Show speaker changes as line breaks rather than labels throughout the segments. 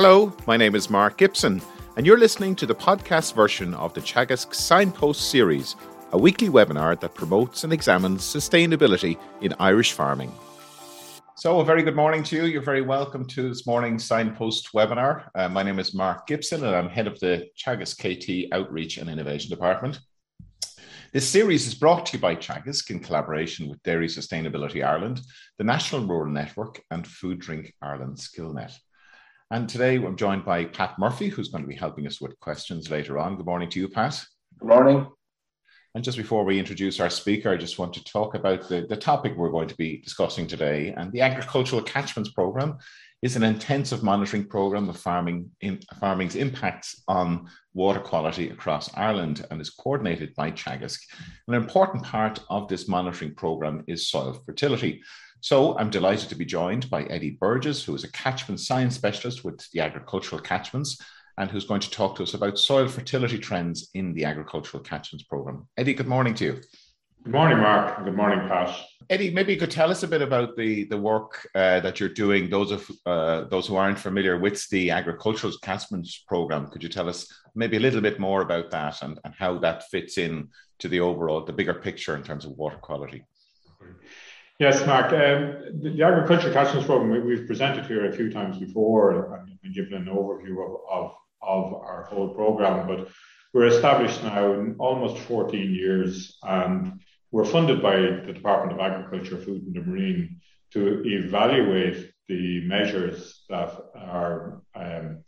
Hello, my name is Mark Gibson, and you're listening to the podcast version of the Teagasc Signpost series, a weekly webinar that promotes and examines sustainability in Irish farming. So, a very good morning to you. You're very welcome to this morning's Signpost webinar. Uh, my name is Mark Gibson, and I'm head of the Teagasc KT Outreach and Innovation Department. This series is brought to you by Teagasc in collaboration with Dairy Sustainability Ireland, the National Rural Network, and Food Drink Ireland SkillNet. And today I'm joined by Pat Murphy, who's going to be helping us with questions later on. Good morning to you, Pat.
Good morning.
And just before we introduce our speaker, I just want to talk about the, the topic we're going to be discussing today. And the Agricultural Catchments Programme is an intensive monitoring programme of farming in, farming's impacts on water quality across Ireland and is coordinated by Teagasc. An important part of this monitoring programme is soil fertility. So I'm delighted to be joined by Eddie Burgess, who is a catchment science specialist with the agricultural catchments and who's going to talk to us about soil fertility trends in the agricultural catchments program. Eddie, good morning to you.
Good morning, Mark. Good morning, Pat.
Eddie, maybe you could tell us a bit about the the work uh, that you're doing. Those of uh, those who aren't familiar with the agricultural catchments program, could you tell us maybe a little bit more about that and, and how that fits in to the overall, the bigger picture in terms of water quality?
Yes, Mark. Um, the, the, agricultural catchments program we, have presented here a few times before and, and given an overview of, of, of our whole program, but we're established now in almost 14 years and we're funded by the Department of Agriculture, Food and the Marine to evaluate the measures that are um,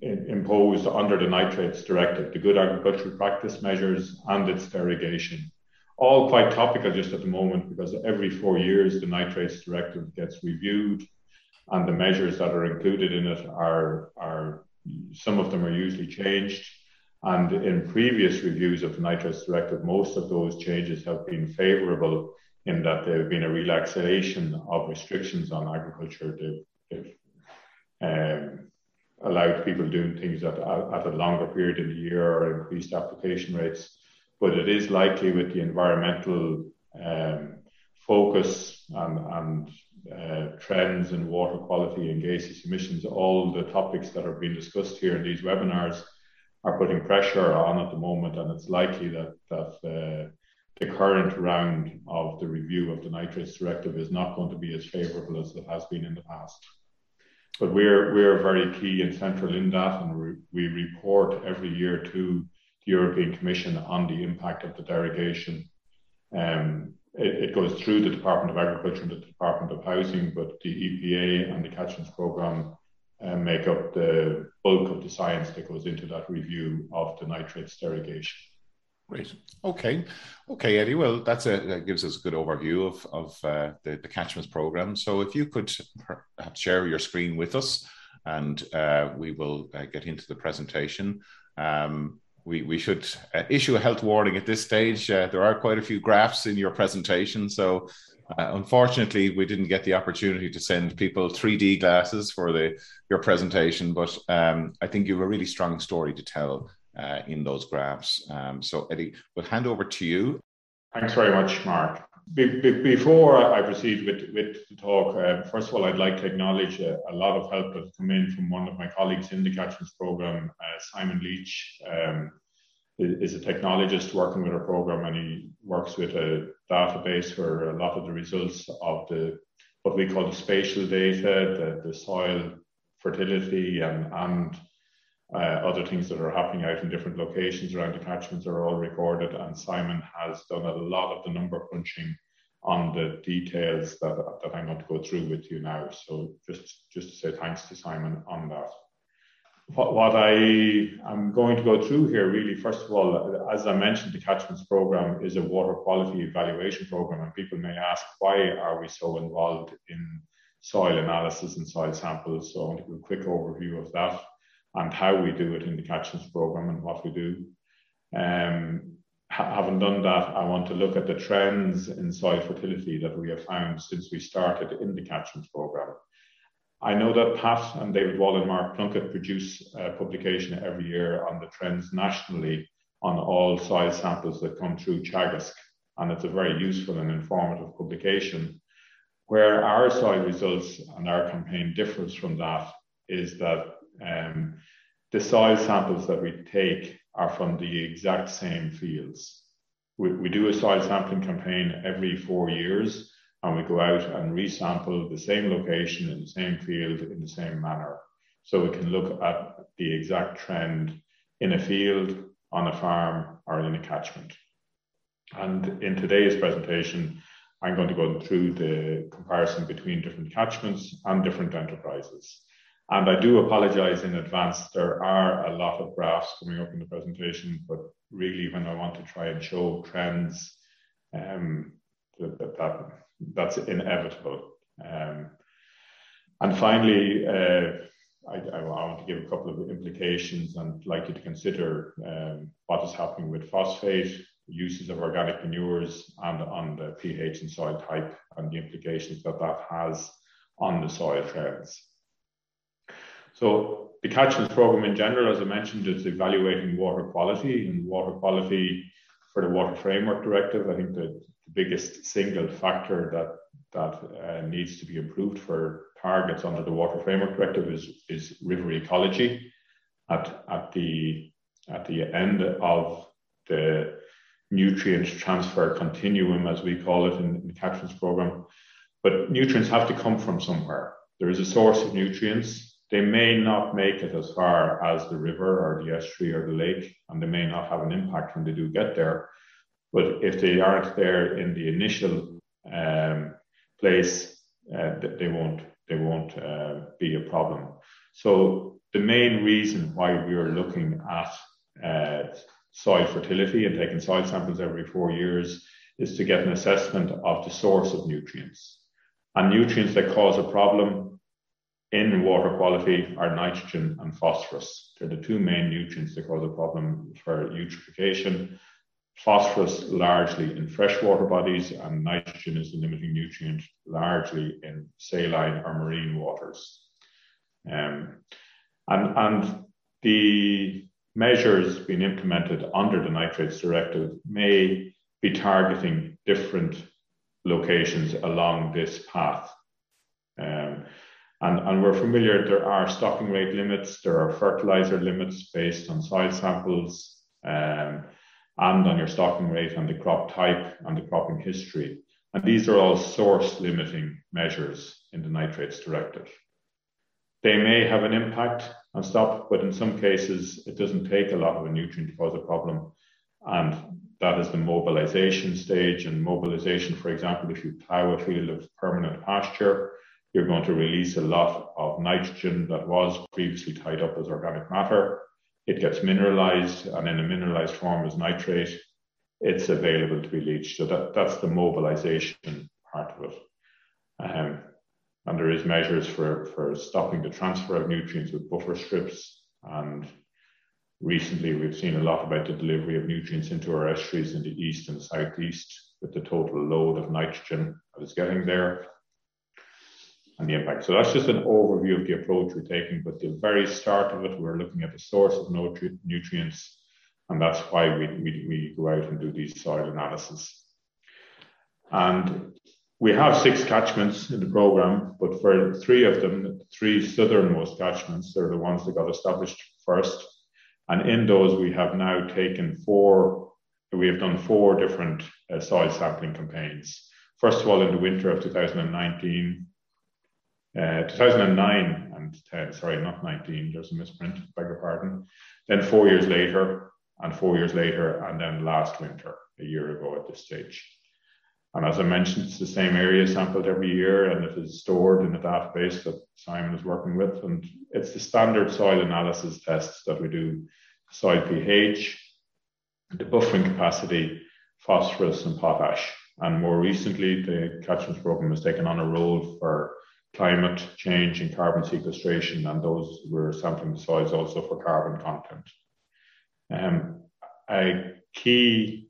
imposed under the nitrates directive, the good agricultural practice measures and its derogation all quite topical just at the moment because every four years the nitrates directive gets reviewed and the measures that are included in it are, are some of them are usually changed. And in previous reviews of the nitrates directive, most of those changes have been favorable in that there have been a relaxation of restrictions on agriculture. They've, um, allowed people doing things at, at a longer period in the year or increased application rates but it is likely with the environmental um, focus and, and uh, trends in water quality and gaseous emissions, all the topics that are being discussed here in these webinars are putting pressure on at the moment, and it's likely that that uh, the current round of the review of the nitrates directive is not going to be as favourable as it has been in the past. But we're we're very key and central in that, and we, we report every year to European Commission on the impact of the derogation. Um, it, it, goes through the Department of Agriculture and the Department of Housing, but the EPA and the Catchments Programme uh, make up the bulk of the science that goes into that review of the nitrates derogation.
Great. Okay. Okay, Eddie. Well, that's a that gives us a good overview of of uh, the the catchments program. So, if you could perhaps share your screen with us, and uh, we will uh, get into the presentation. Um, we, we should uh, issue a health warning at this stage. Uh, there are quite a few graphs in your presentation. So, uh, unfortunately, we didn't get the opportunity to send people 3D glasses for the your presentation, but um, I think you have a really strong story to tell uh, in those graphs. Um, so, Eddie, we'll hand over to you.
Thanks very much, Mark. Be, be, before I proceed with, with the talk, uh, first of all, I'd like to acknowledge a, a, lot of help that's come in from one of my colleagues in the Catchments program, uh, Simon Leach. Um, is a technologist working with our program and he works with a database for a lot of the results of the what we call the spatial data, the, the soil fertility and, and uh, other things that are happening out in different locations around the catchments are all recorded. And Simon has done a lot of the number crunching on the details that, that I'm going to go through with you now. So just, just to say thanks to Simon on that. What, what I am going to go through here, really, first of all, as I mentioned, the catchments program is a water quality evaluation program, and people may ask why are we so involved in soil analysis and soil samples. So I want to give a quick overview of that and how we do it in the catchments program and what we do. Um, having done that, I want to look at the trends in soil fertility that we have found since we started in the catchments program. I know that Pat and David Wall and Mark Plunkett produce a publication every year on the trends nationally on all soil samples that come through Teagasc, and it's a very useful and informative publication. Where our soil results and our campaign differs from that is that um, the soil samples that we take are from the exact same fields. We, we do a soil sampling campaign every four years, and we go out and resample the same location in the same field in the same manner. So we can look at the exact trend in a field, on a farm, or in a catchment. And in today's presentation, I'm going to go through the comparison between different catchments and different enterprises. And I do apologize in advance. There are a lot of graphs coming up in the presentation, but really when I want to try and show trends, um, that, that, that's inevitable. Um, and finally, uh, I, I, want to give a couple of implications and like you to consider um, what is happening with phosphate, uses of organic manures, and on the pH and soil type, and the implications that that has on the soil trends. So the catchments program in general, as I mentioned, is evaluating water quality and water quality for the Water Framework Directive. I think the, the biggest single factor that that uh, needs to be improved for targets under the Water Framework Directive is, is river ecology. At, at the at the end of the nutrient transfer continuum, as we call it in, in the catchments program, but nutrients have to come from somewhere. There is a source of nutrients they may not make it as far as the river or the estuary or the lake, and they may not have an impact when they do get there. But if they aren't there in the initial um, place, uh, they won't they won't uh, be a problem. So the main reason why we are looking at uh, soil fertility and taking soil samples every four years is to get an assessment of the source of nutrients. And nutrients that cause a problem in water quality are nitrogen and phosphorus. They're the two main nutrients that cause a problem for eutrophication. Phosphorus largely in freshwater bodies, and nitrogen is the limiting nutrient largely in saline or marine waters. Um, and, and the measures being implemented under the Nitrates Directive may be targeting different locations along this path. Um, and, and we're familiar, there are stocking rate limits, there are fertilizer limits based on soil samples um, and on your stocking rate and the crop type and the cropping history. And these are all source limiting measures in the nitrates directive. They may have an impact on stop, but in some cases, it doesn't take a lot of a nutrient to cause a problem. And that is the mobilization stage. And mobilization, for example, if you plow a field of permanent pasture, you're going to release a lot of nitrogen that was previously tied up as organic matter. It gets mineralized, and in a mineralized form as nitrate, it's available to be leached. So that, that's the mobilization part of it. Um, and there is measures for, for stopping the transfer of nutrients with buffer strips. And recently we've seen a lot about the delivery of nutrients into our estuaries in the east and southeast with the total load of nitrogen that is getting there and the impact. So that's just an overview of the approach we're taking. But the very start of it, we're looking at the source of nutri- nutrients, and that's why we, we, we go out and do these soil analysis. And we have six catchments in the program, but for three of them, three southernmost catchments, they're the ones that got established first. And in those, we have now taken four, we have done four different uh, soil sampling campaigns. First of all, in the winter of 2019, uh, 2009 and 10, sorry, not 19, there's a misprint, beg your pardon. Then four years later, and four years later, and then last winter, a year ago at this stage. And as I mentioned, it's the same area sampled every year, and it is stored in a database that Simon is working with. And it's the standard soil analysis tests that we do soil pH, the buffering capacity, phosphorus, and potash. And more recently, the catchments program has taken on a role for climate change and carbon sequestration, and those were sampling the soils also for carbon content. Um, a key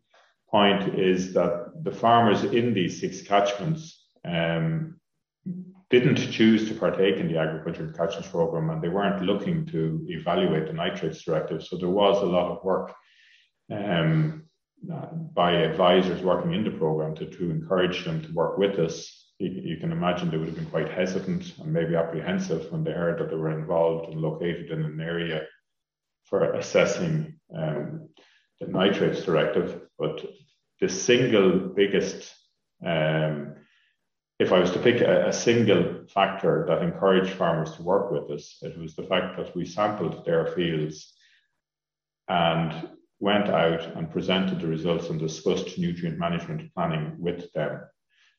point is that the farmers in these six catchments um, didn't choose to partake in the agricultural catchments program and they weren't looking to evaluate the nitrates directive. So there was a lot of work um, by advisors working in the program to, to encourage them to work with us you, can imagine they would have been quite hesitant and maybe apprehensive when they heard that they were involved and located in an area for assessing um, the nitrates directive. But the single biggest, um, if I was to pick a, a, single factor that encouraged farmers to work with us, it was the fact that we sampled their fields and went out and presented the results and discussed nutrient management planning with them.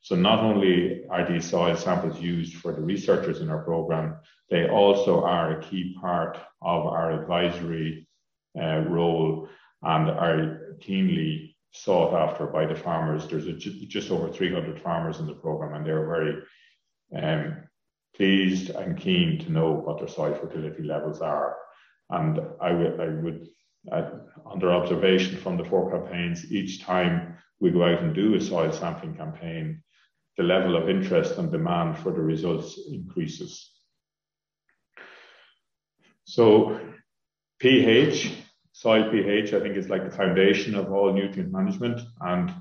So not only are these soil samples used for the researchers in our program, they also are a key part of our advisory uh, role and are keenly sought after by the farmers. There's a, just over 300 farmers in the program, and they're very um, pleased and keen to know what their soil fertility levels are. And I would, uh, under observation from the four campaigns, each time we go out and do a soil sampling campaign, the level of interest and demand for the results increases. So pH, soil pH, I think is like the foundation of all nutrient management. And,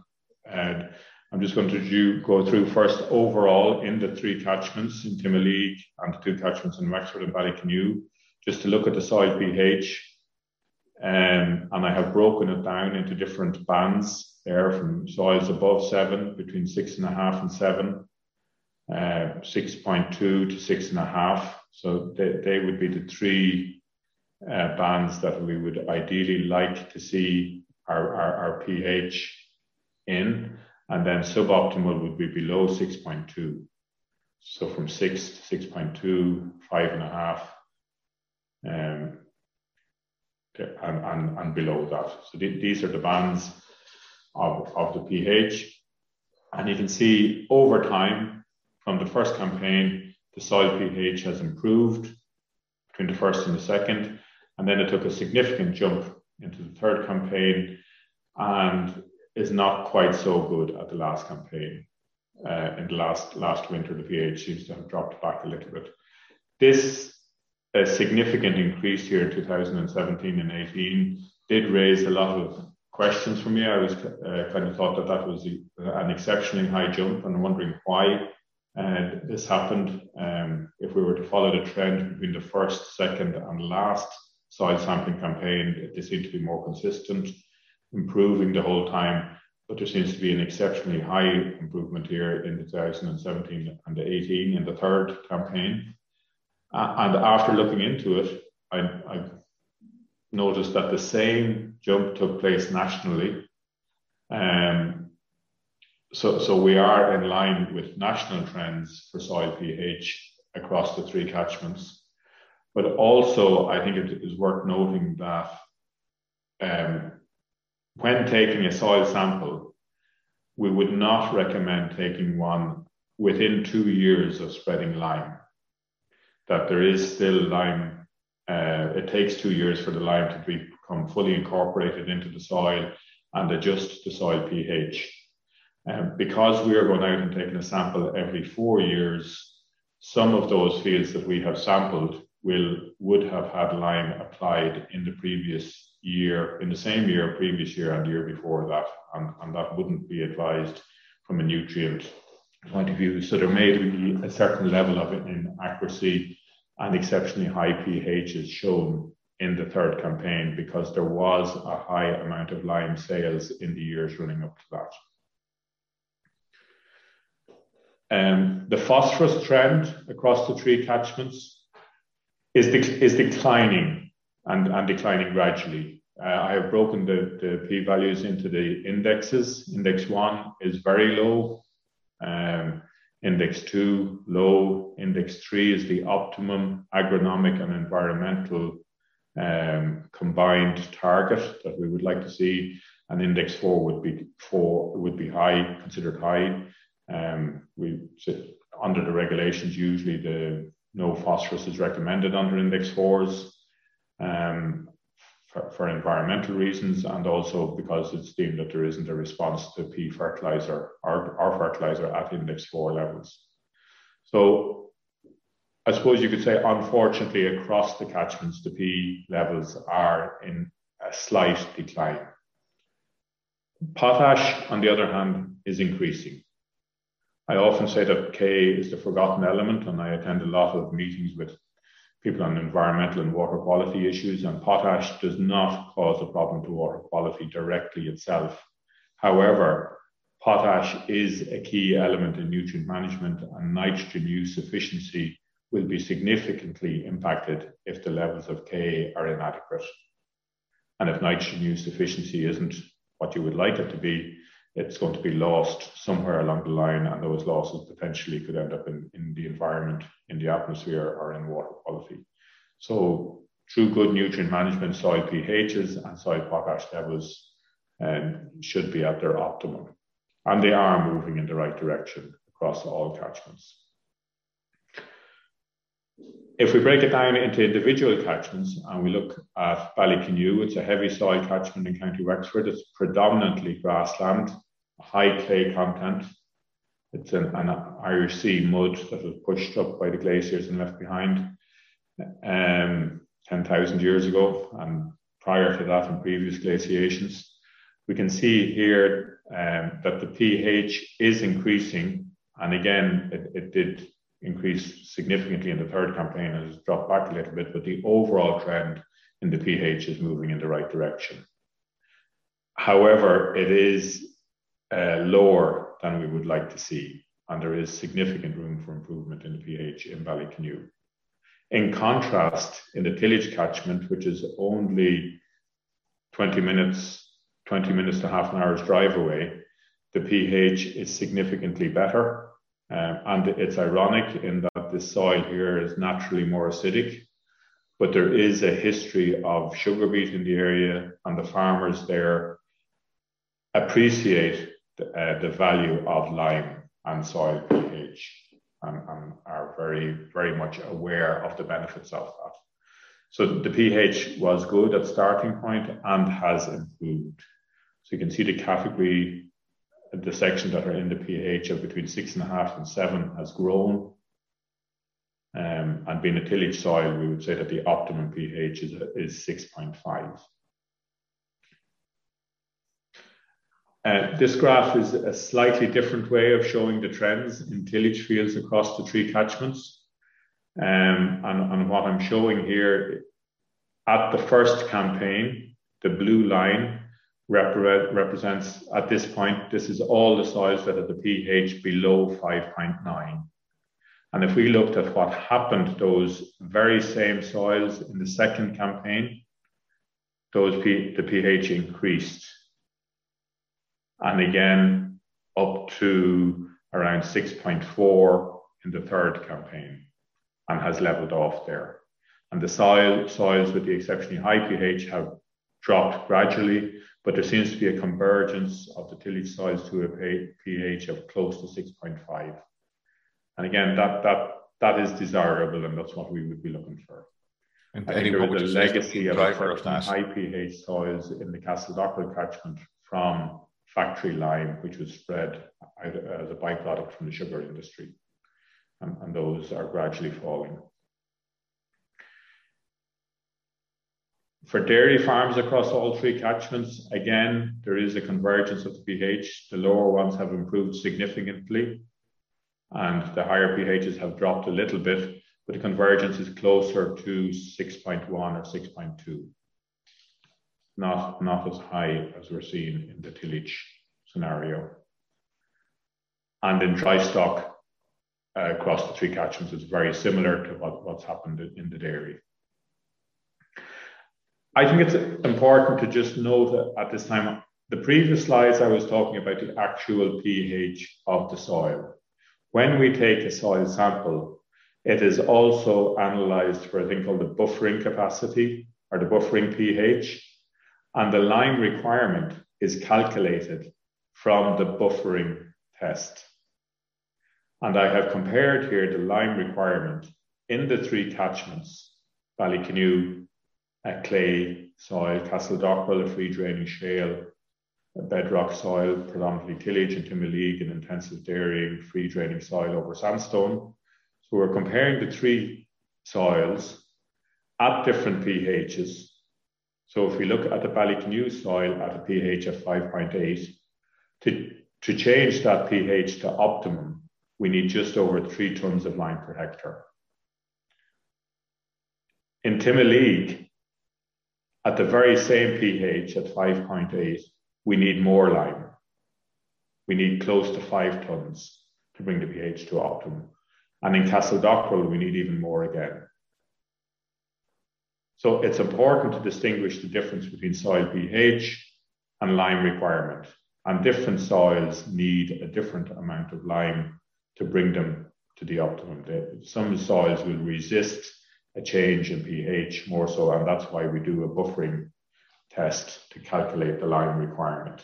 and I'm just going to do, go through first overall in the three catchments in Timoleague and the two catchments in Wexford and Ballycanoe, just to look at the soil pH. Um, and I have broken it down into different bands there from soils above seven, between six and a half and seven, uh, 6.2 to six and a half. So they, they would be the three uh, bands that we would ideally like to see our, our, our pH in, and then suboptimal would be below 6.2. So from 6 to 6.2, 5.5, um, and, and, and below that. So th- these are the bands of, of the pH. And you can see over time from the first campaign, the soil pH has improved between the first and the second. And then it took a significant jump into the third campaign and is not quite so good at the last campaign. Uh, in the last last winter, the pH seems to have dropped back a little bit. This significant increase here in 2017 and 18 did raise a lot of questions for me. I was uh, kind of thought that that was an exceptionally high jump, and I'm wondering why uh, this happened. Um, if we were to follow the trend between the first, second, and last soil sampling campaign, they seem to be more consistent, improving the whole time. But there seems to be an exceptionally high improvement here in 2017 and 18 in the third campaign. Uh, and after looking into it, I, I noticed that the same jump took place nationally. Um, so, so we are in line with national trends for soil pH across the three catchments. But also, I think it is worth noting that um, when taking a soil sample, we would not recommend taking one within two years of spreading lime. That there is still lime, uh, it takes two years for the lime to become fully incorporated into the soil and adjust the soil pH. Um, because we are going out and taking a sample every four years, some of those fields that we have sampled will would have had lime applied in the previous year, in the same year, previous year, and year before that, and, and that wouldn't be advised from a nutrient point of view. So there may be a certain level of inaccuracy and exceptionally high pHs shown in the third campaign because there was a high amount of lime sales in the years running up to that. Um, the phosphorus trend across the three catchments is, de- is declining and, and declining gradually. Uh, I have broken the, the p values into the indexes. Index one is very low. Um, index two, low. Index three is the optimum agronomic and environmental um, combined target that we would like to see. And index four would be four would be high, considered high. Um, we under the regulations usually the no phosphorus is recommended under index fours um, for, for, environmental reasons and also because it's deemed that there isn't a response to P fertilizer or, or fertilizer at index four levels. So I suppose you could say, unfortunately, across the catchments, the P levels are in a slight decline. Potash, on the other hand, is increasing. I often say that K is the forgotten element, and I attend a lot of meetings with people on environmental and water quality issues, and potash does not cause a problem to water quality directly itself. However, potash is a key element in nutrient management, and nitrogen use efficiency will be significantly impacted if the levels of K are inadequate. And if nitrogen use efficiency isn't what you would like it to be, it's going to be lost somewhere along the line, and those losses potentially could end up in, in the environment, in the atmosphere, or in water quality. So, through good nutrient management, soil pHs and soil potash levels um, should be at their optimum. And they are moving in the right direction across all catchments. If we break it down into individual catchments and we look at Ballycanoe, it's a heavy soil catchment in County Wexford. It's predominantly grassland, high clay content. It's an, an, Irish Sea mud that was pushed up by the glaciers and left behind um, 10,000 years ago and prior to that in previous glaciations. We can see here um, that the pH is increasing, and again, it, it did increased significantly in the third campaign and has dropped back a little bit, but the overall trend in the pH is moving in the right direction. However, it is uh, lower than we would like to see, and there is significant room for improvement in the pH in Ballycanoe. In contrast, in the tillage catchment, which is only 20 minutes, 20 minutes to half an hour's drive away, the pH is significantly better um, and it's ironic in that the soil here is naturally more acidic, but there is a history of sugar beet in the area, and the farmers there appreciate the, uh, the value of lime and soil pH and, and, are very, very much aware of the benefits of that. So the pH was good at starting point and has improved. So you can see the category the section that are in the pH of between six and a half and seven has grown. Um, and being a tillage soil, we would say that the optimum pH is, is 6.5. Uh, this graph is a slightly different way of showing the trends in tillage fields across the three catchments. Um, and, and what I'm showing here at the first campaign, the blue line represents at this point, this is all the soils that have the pH below 5.9. And if we looked at what happened those very same soils in the second campaign, those P, the pH increased. And again, up to around 6.4 in the third campaign and has leveled off there. And the soil soils with the exceptionally high pH have dropped gradually but there seems to be a convergence of the tillage soils to a pH of close to 6.5. And again, that, that, that is desirable and that's what we would be looking for. And I think there is a legacy of high pH soils in the Castle Castledockrell catchment from factory lime, which was spread as a byproduct from the sugar industry. And, and those are gradually falling. For dairy farms across all three catchments, again, there is a convergence of the pH. The lower ones have improved significantly, and the higher pHs have dropped a little bit, but the convergence is closer to 6.1 or 6.2. Not, not as high as we're seeing in the tillage scenario. And in dry stock uh, across the three catchments, it's very similar to what, what's happened in the dairy. I think it's important to just note at this time, the previous slides I was talking about the actual pH of the soil. When we take a soil sample, it is also analyzed for a thing called the buffering capacity or the buffering pH, and the lime requirement is calculated from the buffering test. And I have compared here the lime requirement in the three catchments, Ballycanoe, a clay soil, Castledockrell, a free draining shale, a bedrock soil, predominantly tillage and Timoleague, and intensive dairying, free draining soil over sandstone. So we're comparing the three soils at different pHs. So if we look at the Ballycanoe soil at a pH of 5.8, to, to change that pH to optimum, we need just over three tons of lime per hectare. In Timoleague, at the very same pH at 5.8, we need more lime. We need close to five tons to bring the pH to optimum. And in Castledockrell, we need even more again. So it's important to distinguish the difference between soil pH and lime requirement. And different soils need a different amount of lime to bring them to the optimum. Some soils will resist a change in pH more so, and that's why we do a buffering test to calculate the lime requirement.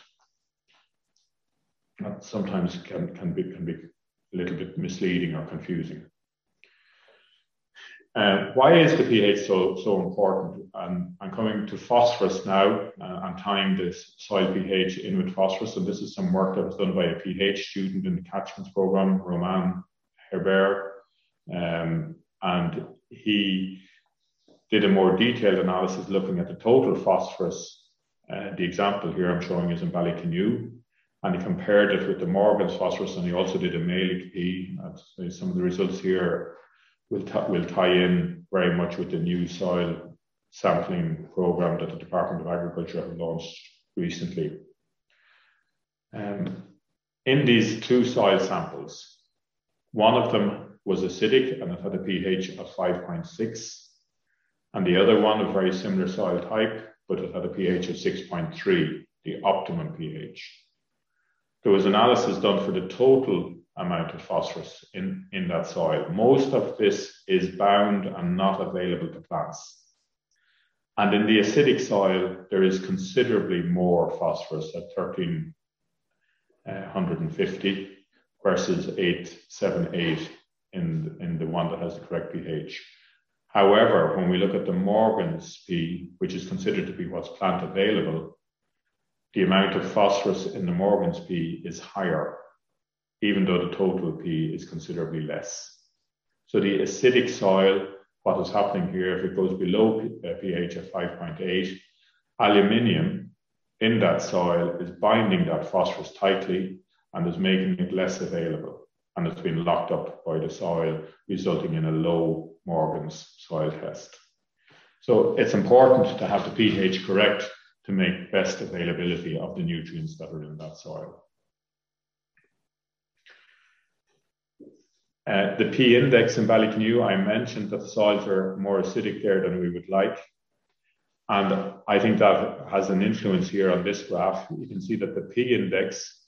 That sometimes can, can, be, can be a little bit misleading or confusing. Uh, why is the pH so, so important? And I'm coming to phosphorus now uh, and tying this soil pH in with phosphorus. And this is some work that was done by a PhD student in the catchments program, Roman Herbert. Um, and he did a more detailed analysis looking at the total phosphorus. Uh, the example here I'm showing is in Ballycanoe, and he compared it with the Morgan's phosphorus, and he also did a Mehlich P. Some of the results here will, will tie in very much with the new soil sampling program that the Department of Agriculture have launched recently. Um, in these two soil samples, one of them was acidic and it had a pH of 5.6, and the other one, a very similar soil type, but it had a pH of 6.3, the optimum pH. There was analysis done for the total amount of phosphorus in, in that soil. Most of this is bound and not available to plants. And in the acidic soil, there is considerably more phosphorus at 1350 uh, versus 878 in, in the one that has the correct pH. However, when we look at the Morgan's P, which is considered to be what's plant available, the amount of phosphorus in the Morgan's P is higher even though the total P is considerably less. So the acidic soil, what is happening here, if it goes below pH uh, of 5.8, aluminium in that soil is binding that phosphorus tightly and is making it less available. And it's been locked up by the soil, resulting in a low Morgan's soil test. So it's important to have the pH correct to make best availability of the nutrients that are in that soil. Uh, the P index in Ballycanoe, I mentioned that the soils are more acidic there than we would like. And I think that has an influence here on this graph. You can see that the P index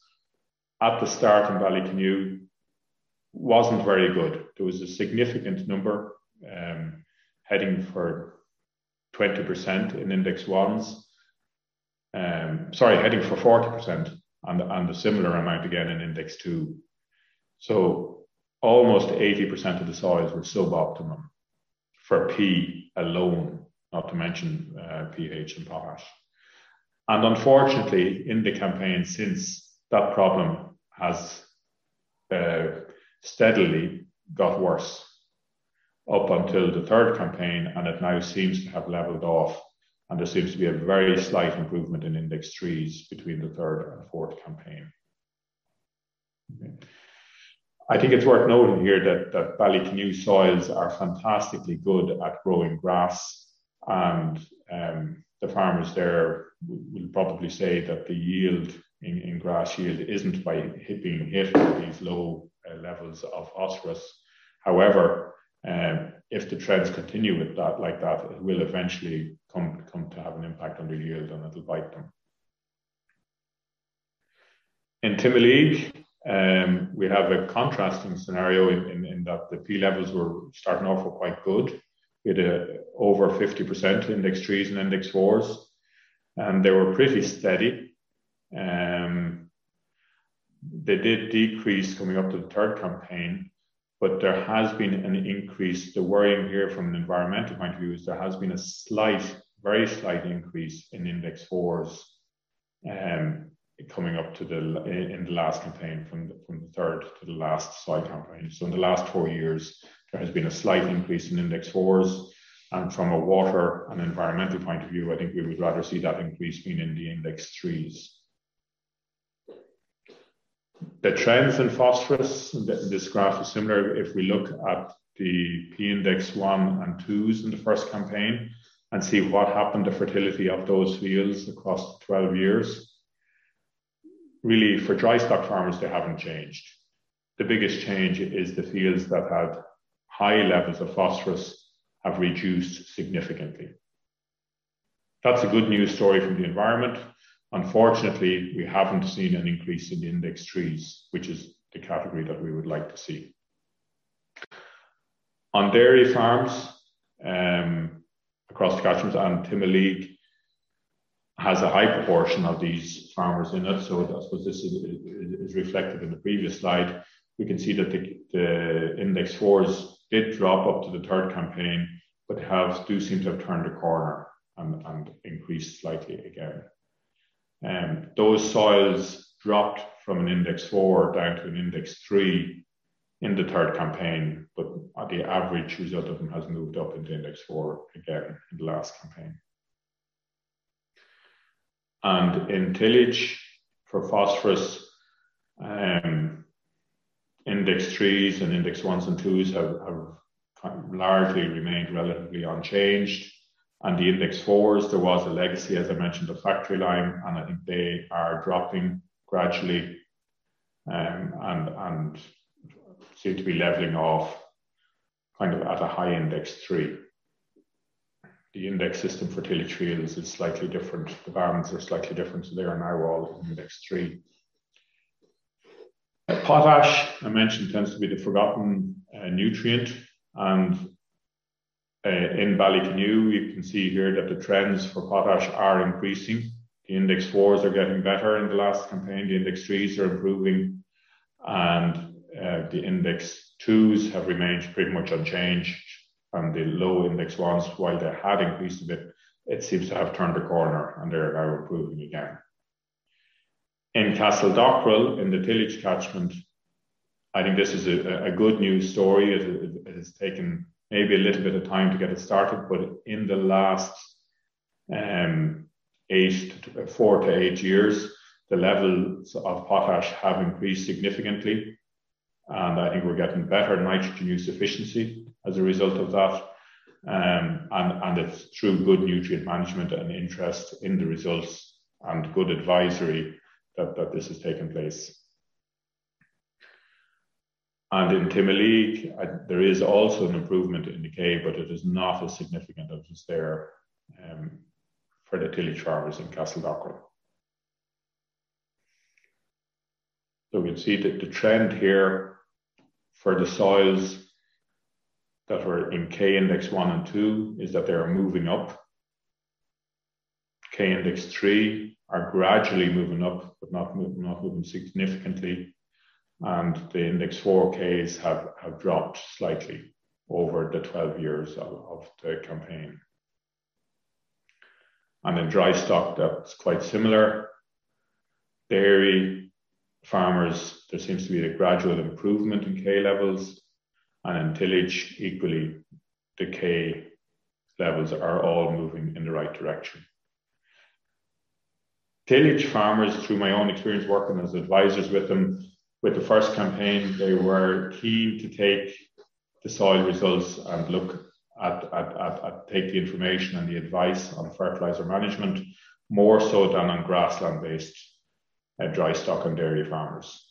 at the start in Ballycanoe wasn't very good. There was a significant number um, heading for 20% in index ones. Um, sorry, heading for 40% and, and a similar amount again in index two. So almost 80% of the soils were suboptimum for P alone, not to mention uh, pH and potash. And unfortunately, in the campaign since, that problem has uh, steadily got worse up until the third campaign, and it now seems to have leveled off. And there seems to be a very slight improvement in index trees between the third and fourth campaign. Okay. I think it's worth noting here that, that Ballycanoe soils are fantastically good at growing grass, and um, the farmers there will probably say that the yield in, in grass yield isn't by being hit these low levels of phosphorus. However, um, if the trends continue with that like that, it will eventually come come to have an impact on the yield and it'll bite them. In Timoleague, um, we have a contrasting scenario in, in, in, that the P levels were starting off were quite good. We had a, over 50% index threes and index fours, and they were pretty steady. Um, they did decrease coming up to the third campaign, but there has been an increase. The worrying here from an environmental point of view is there has been a slight, very slight increase in index fours. Um, coming up to the in the last campaign from the, from the third to the last soil campaign. So in the last four years, there has been a slight increase in index fours. And from a water and environmental point of view, I think we would rather see that increase being in the index threes. The trends in phosphorus, this graph is similar. If we look at the P index one and twos in the first campaign and see what happened to fertility of those fields across 12 years, really for dry stock farmers, they haven't changed. The biggest change is the fields that had high levels of phosphorus have reduced significantly. That's a good news story from the environment. Unfortunately, we haven't seen an increase in index trees, which is the category that we would like to see. On dairy farms, um, across the catchments and Timoleague has a high proportion of these farmers in it. So I suppose this is, is reflected in the previous slide. We can see that the, the index fours did drop up to the third campaign, but have do seem to have turned a corner and, and increased slightly again. Um, those soils dropped from an index four down to an index three in the third campaign, but the average result of them has moved up into index four again in the last campaign. And in tillage for phosphorus, um, index threes and index ones and twos have, have largely remained relatively unchanged. And the index fours, there was a legacy, as I mentioned, of factory lime, and I think they are dropping gradually um, and, and seem to be leveling off kind of at a high index three. The index system for tillage fields is slightly different. The bands are slightly different, so they are now all index three. Potash, I mentioned, tends to be the forgotten uh, nutrient, and in Ballycanoe, you can see here that the trends for potash are increasing. The index fours are getting better in the last campaign. The index threes are improving, and uh, the index twos have remained pretty much unchanged. And the low index ones, while they had increased a bit, it seems to have turned the corner and they're now improving again. In Castle Castledockrell, in the tillage catchment, I think this is a, a good news story. It has taken maybe a little bit of time to get it started, but in the last um, eight to four to eight years, the levels of potash have increased significantly. And I think we're getting better nitrogen use efficiency as a result of that. Um, and, and it's through good nutrient management and interest in the results and good advisory that, that this has taken place. And in uh, there is also an improvement in the K, but it is not as significant as is there um, for the tillage farmers in Castledockrell. So we can see that the trend here for the soils that were in K index one and two is that they are moving up. K index three are gradually moving up, but not, not moving significantly and the index 4Ks have, have dropped slightly over the 12 years of, of the campaign. And in dry stock, that's quite similar. Dairy farmers, there seems to be a gradual improvement in K levels, and in tillage, equally, the K levels are all moving in the right direction. Tillage farmers, through my own experience working as advisors with them, with the first campaign, they were keen to take the soil results and look at, at, at, at, take the information and the advice on fertilizer management more so than on grassland based uh, dry stock and dairy farmers.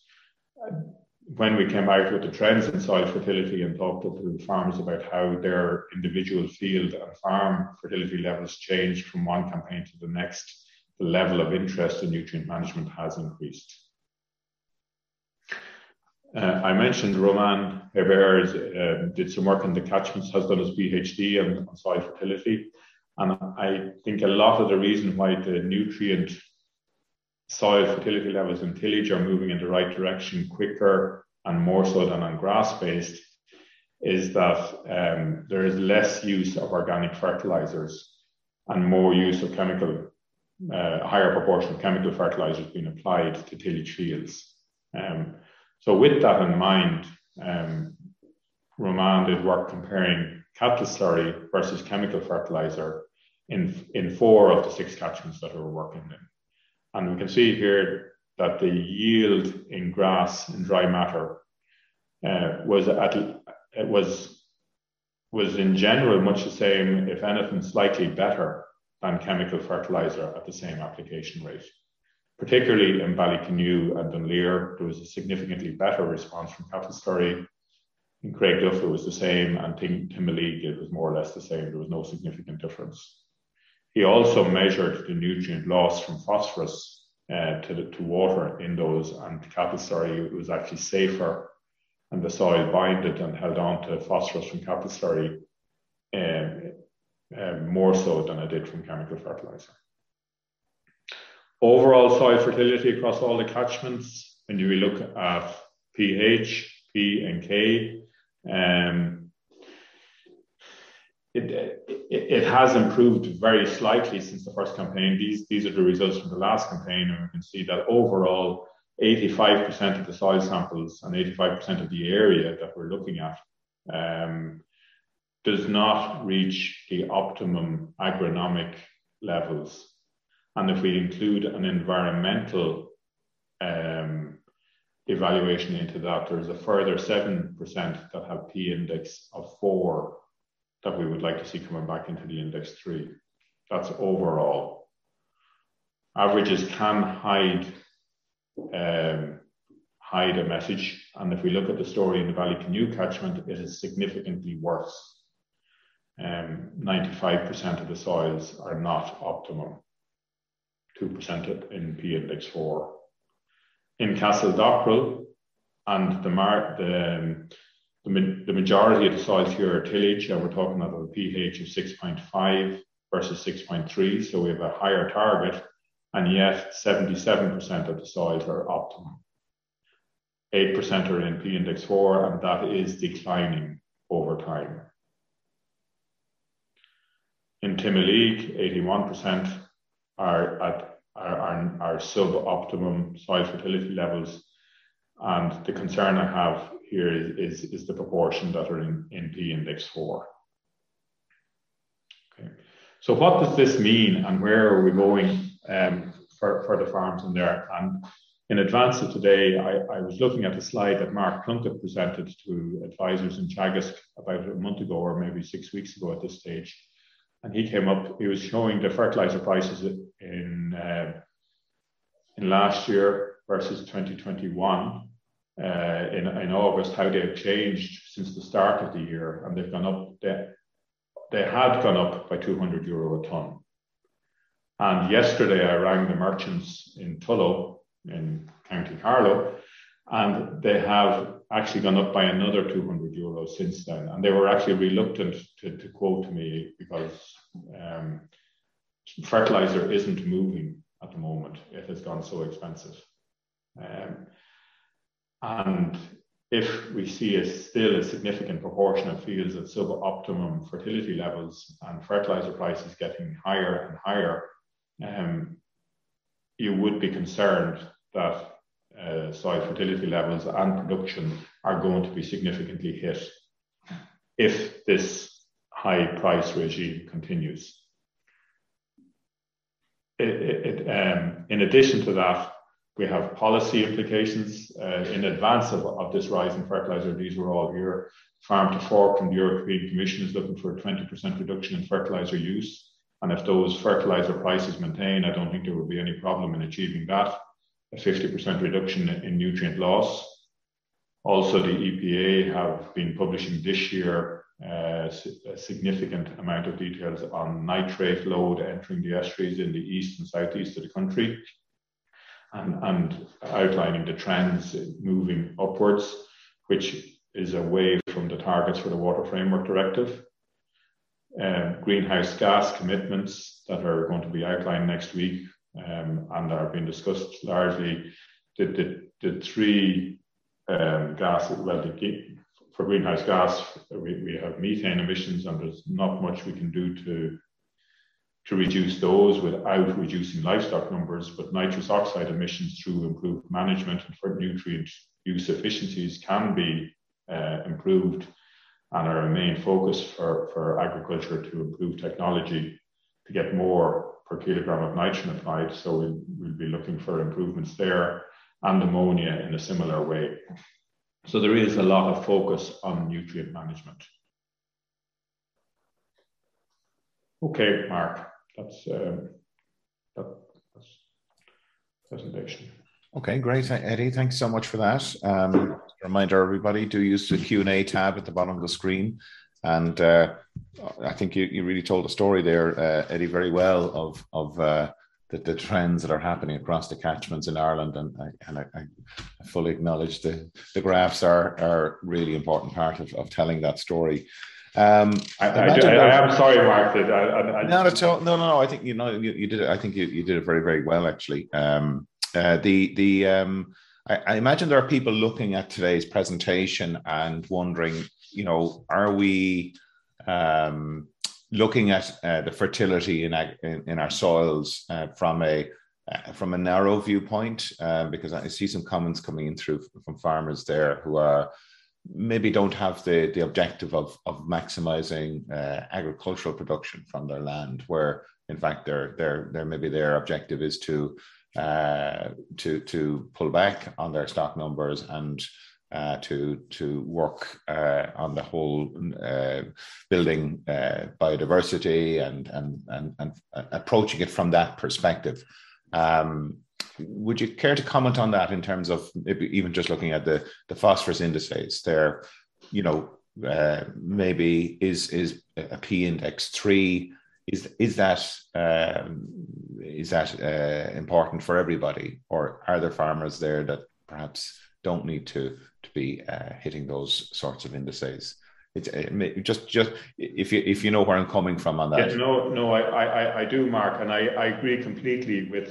When we came out with the trends in soil fertility and talked to the farmers about how their individual field and farm fertility levels changed from one campaign to the next, the level of interest in nutrient management has increased. Uh, I mentioned Roman Hebert uh, did some work on the catchments, has done his PhD on, on, soil fertility. And I think a lot of the reason why the nutrient soil fertility levels in tillage are moving in the right direction quicker and more so than on grass based is that um, there is less use of organic fertilizers and more use of chemical, uh, higher proportion of chemical fertilizers being applied to tillage fields. Um, so with that in mind, um, Roman did work comparing cattle slurry versus chemical fertilizer in, in four of the six catchments that we were working in. And we can see here that the yield in grass and dry matter uh, was at it was was in general much the same, if anything, slightly better than chemical fertilizer at the same application rate. Particularly in Ballycanoe and Dunleer, there was a significantly better response from cattle slurry. In Craigduff, it was the same, and Tim- Timoleague, it was more or less the same. There was no significant difference. He also measured the nutrient loss from phosphorus uh, to, the, to water in those, and cattle it was actually safer and the soil binded and held on to phosphorus from cattle um, um, more so than it did from chemical fertilizer. Overall soil fertility across all the catchments, when you look at pH, P and K, um, it, it, it, has improved very slightly since the first campaign. These, these are the results from the last campaign, and we can see that overall 85% of the soil samples and 85% of the area that we're looking at um, does not reach the optimum agronomic levels. And if we include an environmental um, evaluation into that, there's a further 7% that have P index of four that we would like to see coming back into the index three. That's overall. Averages can hide um, hide a message. And if we look at the story in the Ballycanoe catchment, it is significantly worse. Um, 95% of the soils are not optimum, 2% in P index 4. In Castledockrell and the, mar- the, um, the, majority of the soils here are tillage, and we're talking about a pH of 6.5 versus 6.3, so we have a higher target and yet 77% of the soils are optimum. 8% are in P index 4, and that is declining over time. In Timoleague, 81% are at are, are, are suboptimum soil fertility levels. And the concern I have here is, is, is the proportion that are in, in P index 4. Okay. So what does this mean and where are we going um, for, for the farms in there. And in advance of today, I, I, was looking at a slide that Mark Plunkett presented to advisors in Teagasc about a month ago, or maybe six weeks ago at this stage. And he came up, he was showing the fertilizer prices in, uh, in last year versus 2021 uh, in, in August, how they have changed since the start of the year. And they've gone up, they, they had gone up by 200 euro a tonne. And yesterday I rang the merchants in Tullow in County Carlow, and they have actually gone up by another 200 euros since then. And they were actually reluctant to, to quote me because um, fertilizer isn't moving at the moment. It has gone so expensive. Um, and if we see a, still a significant proportion of fields at suboptimum fertility levels and fertilizer prices getting higher and higher, um, you would be concerned that uh, soil fertility levels and production are going to be significantly hit if this high price regime continues. It, it, um, in addition to that, we have policy implications uh, in advance of, of this rise in fertilizer. These were all here. Farm to Fork from the European Commission is looking for a 20% reduction in fertilizer use. And if those fertilizer prices maintain, I don't think there will be any problem in achieving that. A 50% reduction in nutrient loss. Also, the EPA have been publishing this year uh, a significant amount of details on nitrate load entering the estuaries in the east and southeast of the country and, and outlining the trends moving upwards, which is away from the targets for the Water Framework Directive um, greenhouse gas commitments that are going to be outlined next week um, and are being discussed largely. The, the, the three um, gas, well, the, for greenhouse gas, we, we have methane emissions, and there's not much we can do to to reduce those without reducing livestock numbers, but nitrous oxide emissions through improved management and for nutrient use efficiencies can be uh, improved and are a main focus for, for agriculture to improve technology to get more per kilogram of nitrogen applied. So we'll, we'll be looking for improvements there. and ammonia in a similar way. So there is a lot of focus on nutrient management. Okay, Mark, that's, um, that, that's presentation.
Okay, great, Eddie. Thanks so much for that. Um, reminder, everybody, do use the Q and A tab at the bottom of the screen. And uh, I think you, you really told a story there, uh, Eddie, very well of of uh, the, the trends that are happening across the catchments in Ireland, and I, and I, I fully acknowledge the the graphs are are really important part of, of telling that story. Um,
I, I, do, I, am sorry, Mark. That I,
I, not at all. No, no, no. I think you know you, you did. It, I think you, you did it very, very well, actually. Um, uh, the the um, I, I, imagine there are people looking at today's presentation and wondering, you know, are we um, looking at uh, the fertility in, in, in our soils uh, from a uh, from a narrow viewpoint? Uh, because I see some comments coming in through from farmers there who are maybe don't have the the objective of of maximizing uh, agricultural production from their land, where in fact their their their maybe their objective is to uh, to to pull back on their stock numbers and uh, to to work uh, on the whole uh, building uh, biodiversity and, and and and approaching it from that perspective. Um, would you care to comment on that in terms of even just looking at the the phosphorus indices? There, you know, uh, maybe is is a P index three is is that um, is that uh, important for everybody, or are there farmers there that perhaps don't need to to be uh, hitting those sorts of indices? It's uh, just just if you if you know where I'm coming from on that.
Yeah, no, no, I I, I do, Mark, and I, I agree completely with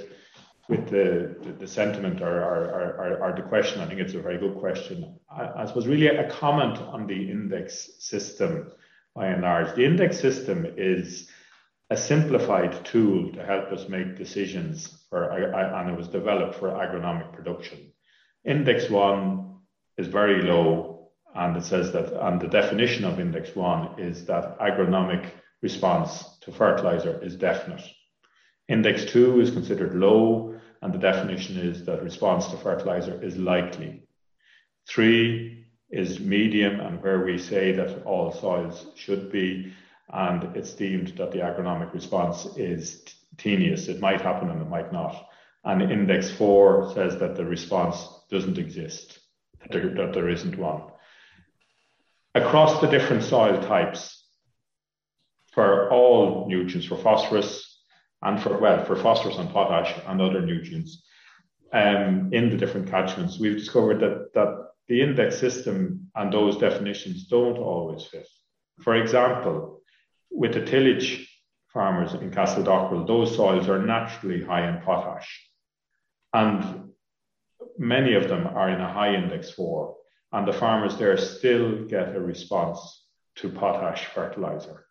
with the, the, the sentiment or, or, or, or, the question. I think it's a very good question. I, I suppose really a comment on the index system by and large. The index system is a simplified tool to help us make decisions for, and it was developed for agronomic production. Index one is very low, and it says that, and the definition of index one is that agronomic response to fertilizer is definite. Index two is considered low, and the definition is that response to fertilizer is likely. Three is medium, and where we say that all soils should be, and it's deemed that the agronomic response is tenuous. It might happen and it might not. And index four says that the response doesn't exist, there, that there isn't one. Across the different soil types, for all nutrients, for phosphorus and for, well, for phosphorus and potash and other nutrients um, in the different catchments, we've discovered that, that the index system and those definitions don't always fit. For example, with the tillage farmers in Castledockrell, those soils are naturally high in potash. And many of them are in a high index four. And the farmers there still get a response to potash fertilizer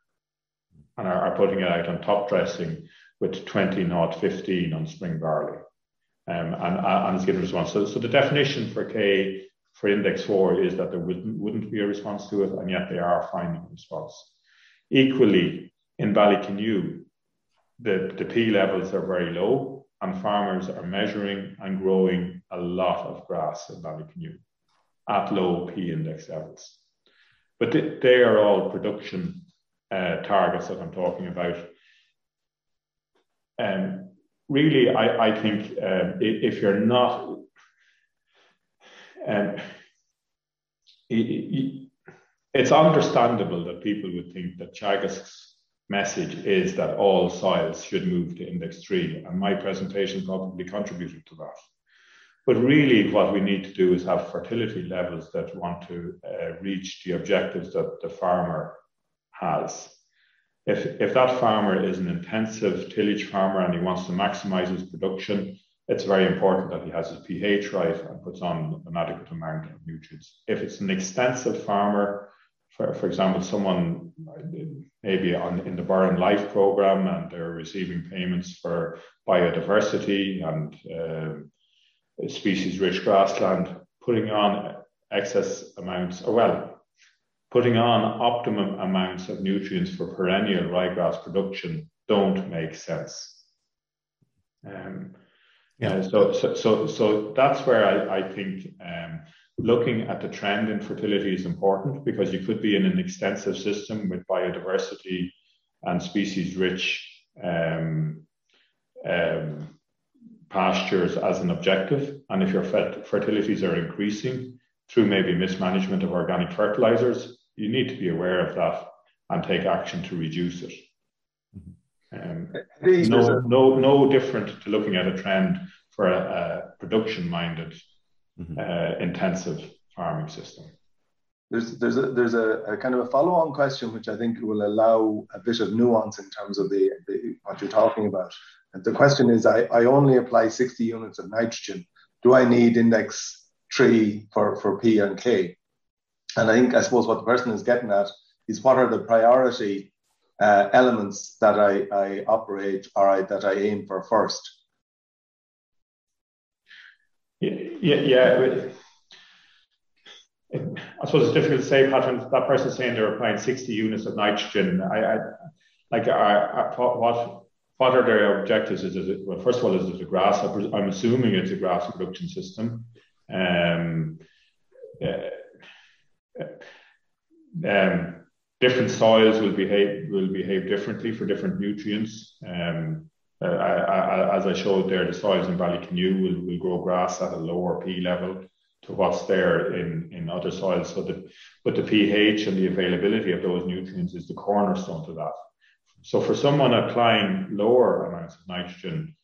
and are, are putting it out on top dressing with 20 not 15 on spring barley. Um, and, and it's getting a response. So, so the definition for K for index four is that there wouldn't, wouldn't be a response to it, and yet they are finding a response. Equally, in Ballycanoe, the, the P levels are very low, and farmers are measuring and growing a lot of grass in Ballycanoe at low P index levels. But they, they are all production uh, targets that I'm talking about. Um, really, I, I think um, if you're not, um, it's understandable that people would think that Teagasc's message is that all soils should move to index three, and my presentation probably contributed to that. But really, what we need to do is have fertility levels that want to uh, reach the objectives that the farmer has. If, if that farmer is an intensive tillage farmer and he wants to maximize his production, it's very important that he has his pH right and puts on an adequate amount of nutrients. If it's an extensive farmer for, for example, someone maybe on in the Burren Life program and they're receiving payments for biodiversity and uh, species rich grassland, putting on excess amounts, or well, putting on optimum amounts of nutrients for perennial ryegrass production don't make sense. Um, Yeah. Uh, so, so, so, so that's where I, I think um, looking at the trend in fertility is important because you could be in an extensive system with biodiversity and species rich um, um, pastures as an objective. And if your fertilities are increasing through maybe mismanagement of organic fertilizers, you need to be aware of that and take action to reduce it. Um, no, no, no different to looking at a trend for a, a production-minded, mm-hmm. uh, intensive farming system.
There's there's a there's a, a, kind of a follow-on question which I think will allow a bit of nuance in terms of the, the what you're talking about. The question is, I, I only apply 60 units of nitrogen. Do I need index three for, for P and K? And I think I suppose what the person is getting at is what are the priority uh, elements that I, I operate or I, that I aim for first.
Yeah, yeah, yeah. I suppose it's difficult to say, Patrick. That person saying they're applying 60 units of nitrogen. I, I like, I, I, what what are their objectives? Is it well? First of all, is it a grass? I'm assuming it's a grass production system. Um, uh, um, different soils will behave will behave differently for different nutrients. Um, uh, I, I, as I showed there, the soils in Ballycanoe will, will grow grass at a lower P level to what's there in, in other soils. So the, but the pH and the availability of those nutrients is the cornerstone to that. So for someone applying lower amounts of nitrogen,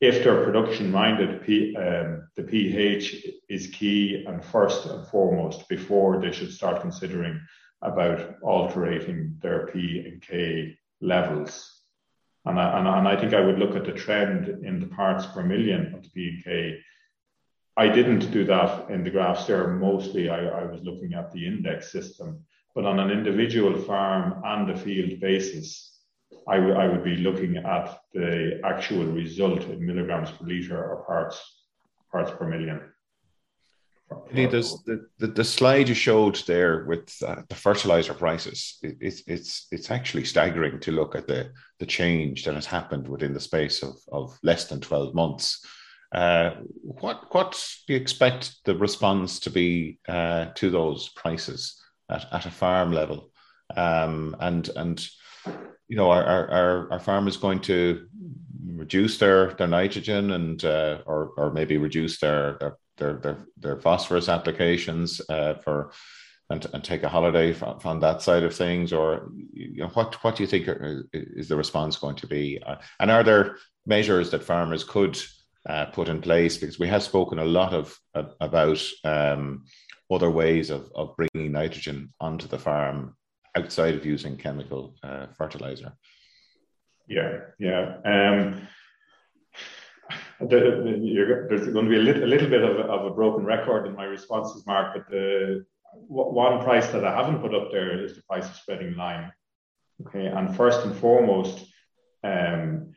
if they're production minded, P, um, the pH is key and first and foremost before they should start considering about altering their P and K levels. And I, and, and I think I would look at the trend in the parts per million of the P and K. I didn't do that in the graphs there. Mostly I, I was looking at the index system, but on an individual farm and a field basis, I, w- I would be looking at the actual result in milligrams per liter or parts parts per million.
the, the, the, slide you showed there with uh, the fertilizer prices. It, it's it's it's actually staggering to look at the the change that has happened within the space of, of less than twelve months. Uh, what what do you expect the response to be uh, to those prices at, at a farm level? Um, and and you know, are, are, are farmers going to reduce their, their nitrogen and uh, or, or maybe reduce their, their, their, their, their phosphorus applications uh, for and, and take a holiday from, from that side of things or you know, what, what do you think are, is the response going to be? Uh, and are there measures that farmers could uh, put in place? Because we have spoken a lot of about um, other ways of, of bringing nitrogen onto the farm outside of using chemical uh, fertilizer.
Yeah, yeah. Um, the, the, there's going to be a little, a little bit of, of, a broken record in my responses, Mark. But the one price that I haven't put up there is the price of spreading lime. Okay, and first and foremost, um,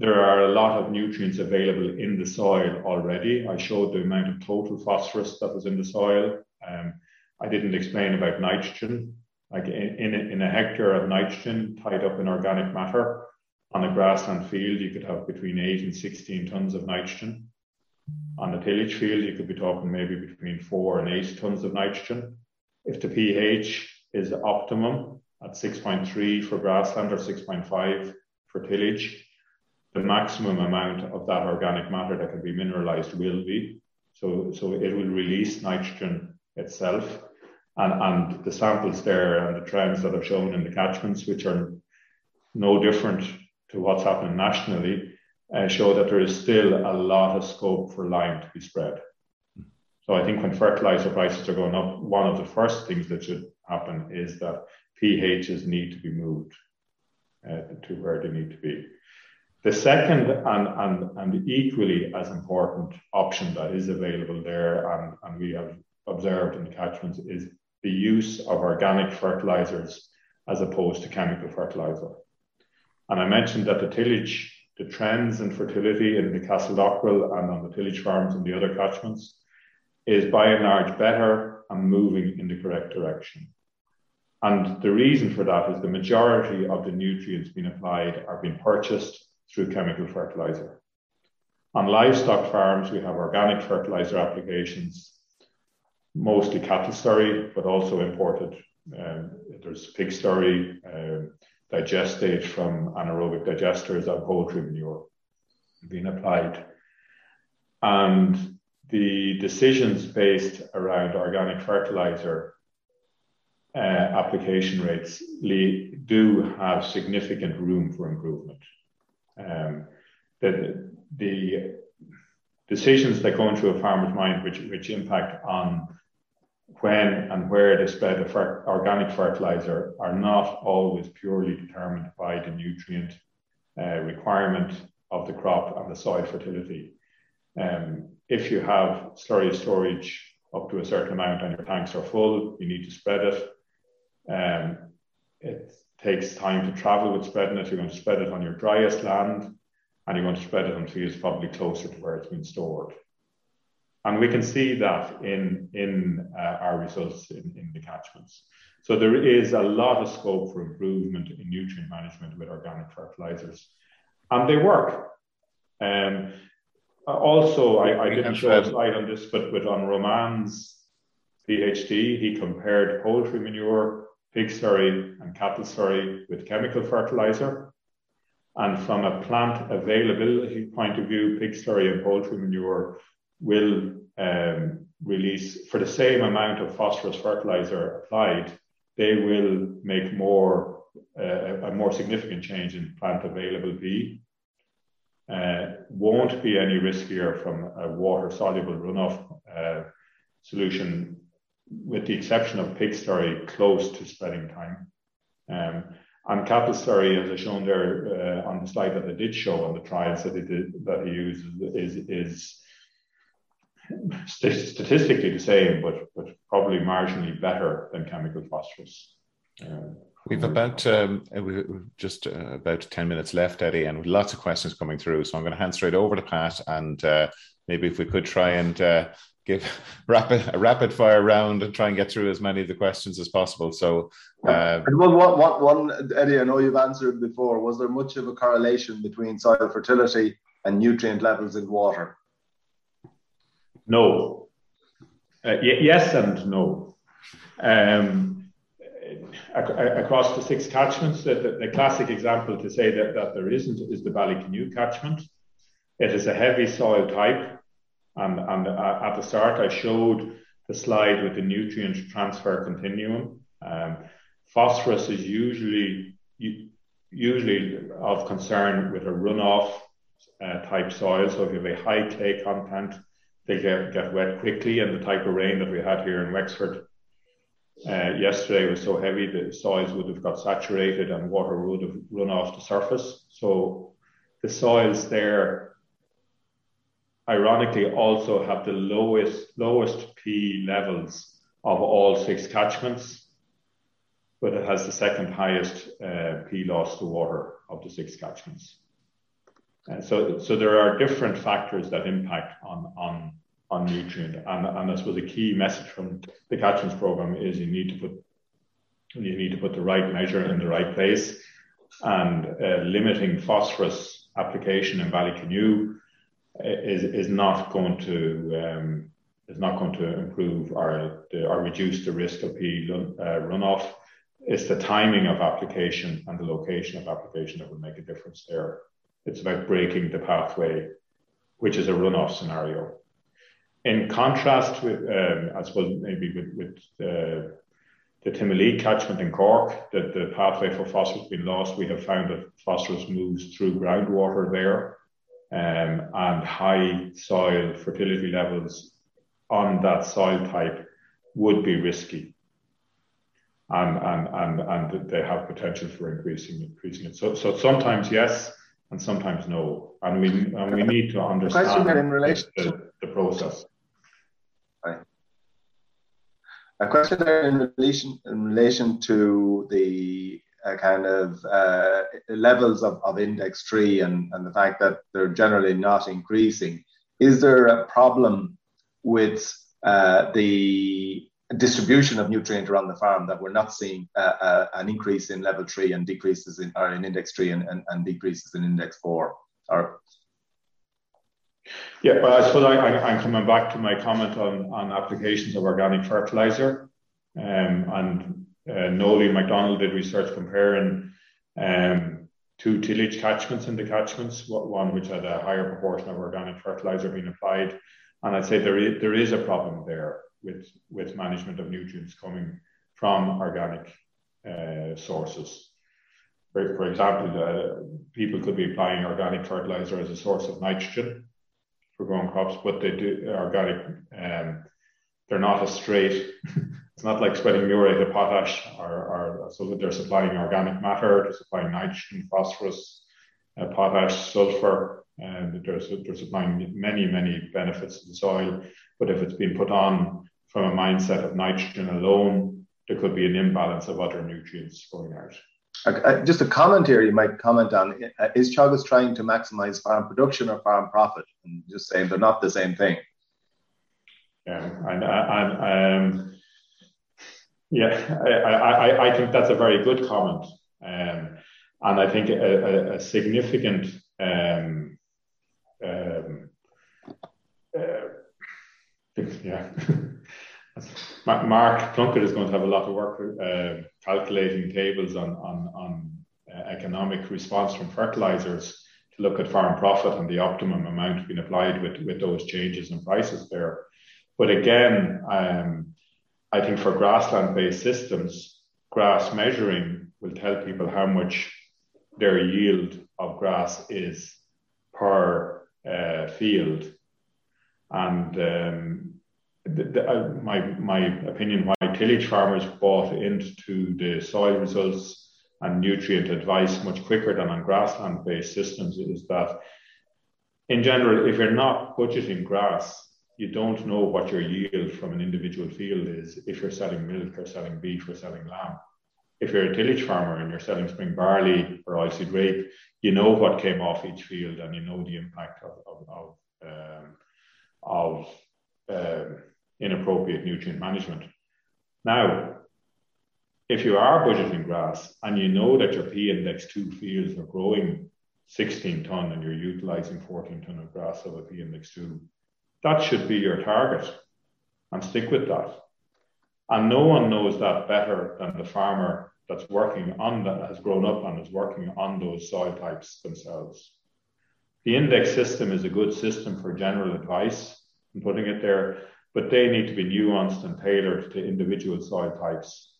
there are a lot of nutrients available in the soil already. I showed the amount of total phosphorus that was in the soil. Um, I didn't explain about nitrogen like in, in, a, in a hectare of nitrogen tied up in organic matter on a grassland field, you could have between 8 and 16 tons of nitrogen. On a tillage field, you could be talking maybe between 4 and 8 tons of nitrogen. If the pH is optimum at 6.3 for grassland or 6.5 for tillage, the maximum amount of that organic matter that can be mineralized will be. So, so it will release nitrogen itself and, and the samples there and the trends that are shown in the catchments, which are no different to what's happening nationally, uh, show that there is still a lot of scope for lime to be spread. So I think when fertilizer prices are going up, one of the first things that should happen is that pHs need to be moved uh, to where they need to be. The second and, and, and equally as important option that is available there and, and we have observed in the catchments is the use of organic fertilizers as opposed to chemical fertilizer. And I mentioned that the tillage, the trends in fertility in the Castledockrell and on the tillage farms and the other catchments is by and large better and moving in the correct direction. And the reason for that is the majority of the nutrients being applied are being purchased through chemical fertilizer. On livestock farms, we have organic fertilizer applications, mostly cattle slurry, but also imported. Um, there's pig slurry, uh, digestate from anaerobic digesters and poultry manure being applied. And the decisions based around organic fertilizer uh, application rates do have significant room for improvement. Um, the, the decisions that go into a farmer's mind, which, which impact on when and where they spread the fer- organic fertilizer, are not always purely determined by the nutrient uh, requirement of the crop and the soil fertility. Um, if you have slurry storage up to a certain amount and your tanks are full, you need to spread it. Um, it takes time to travel with spreading it. You're going to spread it on your driest land and you're going to spread it until it's probably closer to where it's been stored. And we can see that in, in uh, our results in, in the catchments. So there is a lot of scope for improvement in nutrient management with organic fertilizers. And they work. Um, also, I, I didn't show a slide on this, but with on Roman's PhD, he compared poultry manure, pig slurry, and cattle slurry with chemical fertilizer. And from a plant availability point of view, pig slurry and poultry manure will um, release, for the same amount of phosphorus fertilizer applied, they will make more uh, a more significant change in plant available uh, won't be any riskier from a water soluble runoff uh, solution, with the exception of pig slurry close to spreading time. Um, and cattle slurry, as I shown there uh, on the slide that I did show on the trials that he did, that he uses, is, is statistically the same, but, but probably marginally better than chemical phosphorus.
Um, We've about um, uh, we've just uh, about ten minutes left, Eddie, and lots of questions coming through. So I'm going to hand straight over to Pat, and uh, maybe if we could try and uh, give rapid a rapid fire round and try and get through as many of the questions as possible. So,
uh, one, one, one, Eddie, I know you've answered before. Was there much of a correlation between soil fertility and nutrient levels in water?
No. Uh, y- yes and no. Um, across the six catchments. The, the, the, classic example to say that, that there isn't is the Ballycanoe catchment. It is a heavy soil type. And, and uh, at the start, I showed the slide with the nutrient transfer continuum. Um, phosphorus is usually usually of concern with a runoff uh, type soil. So if you have a high clay content, they get, get wet quickly. And the type of rain that we had here in Wexford uh, yesterday was so heavy the soils would have got saturated and water would have run off the surface. So the soils there, ironically, also have the lowest lowest P levels of all six catchments, but it has the second highest uh, P loss to water of the six catchments. And so, so there are different factors that impact on on on nutrient. And, and I suppose the key message from the catchments program is you need to put you need to put the right measure in the right place and uh, limiting phosphorus application in Ballycanoe is, is not going to um, is not going to improve or, or reduce the risk of P uh, runoff. It's the timing of application and the location of application that will make a difference there. It's about breaking the pathway, which is a runoff scenario. In contrast with, um, I suppose maybe with, with uh, the Timoleague catchment in Cork, that the pathway for phosphorus being lost, we have found that phosphorus moves through groundwater there, um, and high soil fertility levels on that soil type would be risky. And, and, and, and they have potential for increasing increasing it. So, so sometimes yes, and sometimes no. And we and we need to understand in relation the, the process.
A question there in relation in relation to the uh, kind of uh, levels of, of index three and, and the fact that they're generally not increasing. Is there a problem with uh, the distribution of nutrient around the farm that we're not seeing uh, uh, an increase in level three and decreases in, or in index three and, and, and decreases in index four? Or
Yeah, well, I suppose I, am coming back to my comment on, on applications of organic fertilizer. Um, and uh, Nolly McDonald did research comparing um, two tillage catchments in the catchments, one which had a higher proportion of organic fertilizer being applied. And I'd say there is, there is a problem there with, with management of nutrients coming from organic uh, sources. For, for example, uh, people could be applying organic fertilizer as a source of nitrogen for growing crops, but they do organic. Um, they're not as straight. it's not like spreading muriate of potash, or, or, so that they're supplying organic matter, they're supplying nitrogen, phosphorus, uh, potash, sulfur, and they're, they're supplying many, many benefits to the soil. But if it's been put on from a mindset of nitrogen alone, there could be an imbalance of other nutrients going out.
Uh, just a comment here you might comment on uh, is Teagasc trying to maximize farm production or farm profit? And just saying they're not the same thing.
Yeah, and, and um, yeah, I, I, I think that's a very good comment. Um, and I think a, a, a significant um, um, uh, yeah. Mark Plunkett is going to have a lot of work uh, calculating tables on, on, on uh, economic response from fertilizers to look at farm profit and the optimum amount being applied with, with those changes in prices there. But again, um, I think for grassland based systems, grass measuring will tell people how much their yield of grass is per uh, field. And um, the, the, uh, my my opinion why tillage farmers bought into the soil results and nutrient advice much quicker than on grassland based systems is that in general if you're not budgeting grass you don't know what your yield from an individual field is if you're selling milk or selling beef or selling lamb if you're a tillage farmer and you're selling spring barley or oilseed rape you know what came off each field and you know the impact of of, of, um, of um, inappropriate nutrient management. Now, if you are budgeting grass and you know that your P index 2 fields are growing 16 ton and you're utilizing 14 ton of grass of a P index 2, that should be your target and stick with that. And no one knows that better than the farmer that's working on that, has grown up and is working on those soil types themselves. The index system is a good system for general advice and putting it there but they need to be nuanced and tailored to individual soil types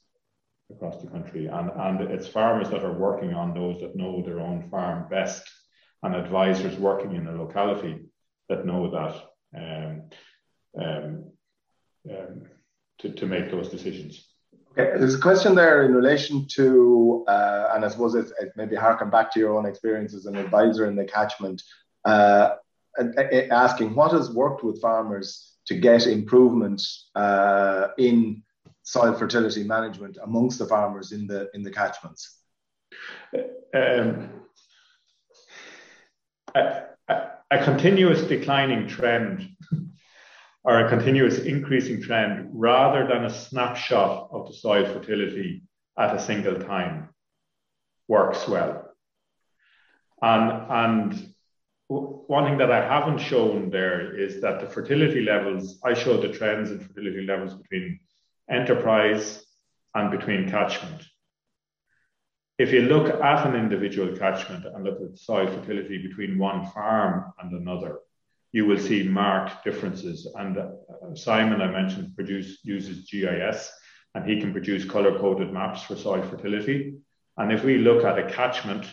across the country. And, and it's farmers that are working on those that know their own farm best and advisors working in a locality that know that to, to make those decisions.
Okay, there's a question there in relation to, uh, and I suppose it, it maybe harken back to your own experience as an advisor in the catchment, uh, asking what has worked with farmers to get improvement uh, in soil fertility management amongst the farmers in the in the catchments? Um,
a, a, a, continuous declining trend or a continuous increasing trend rather than a snapshot of the soil fertility at a single time works well. And, and one thing that I haven't shown there is that the fertility levels, I showed the trends in fertility levels between enterprise and between catchment. If you look at an individual catchment and look at soil fertility between one farm and another, you will see marked differences. And uh, Simon, I mentioned, produce, uses GIS and he can produce color coded maps for soil fertility. And if we look at a catchment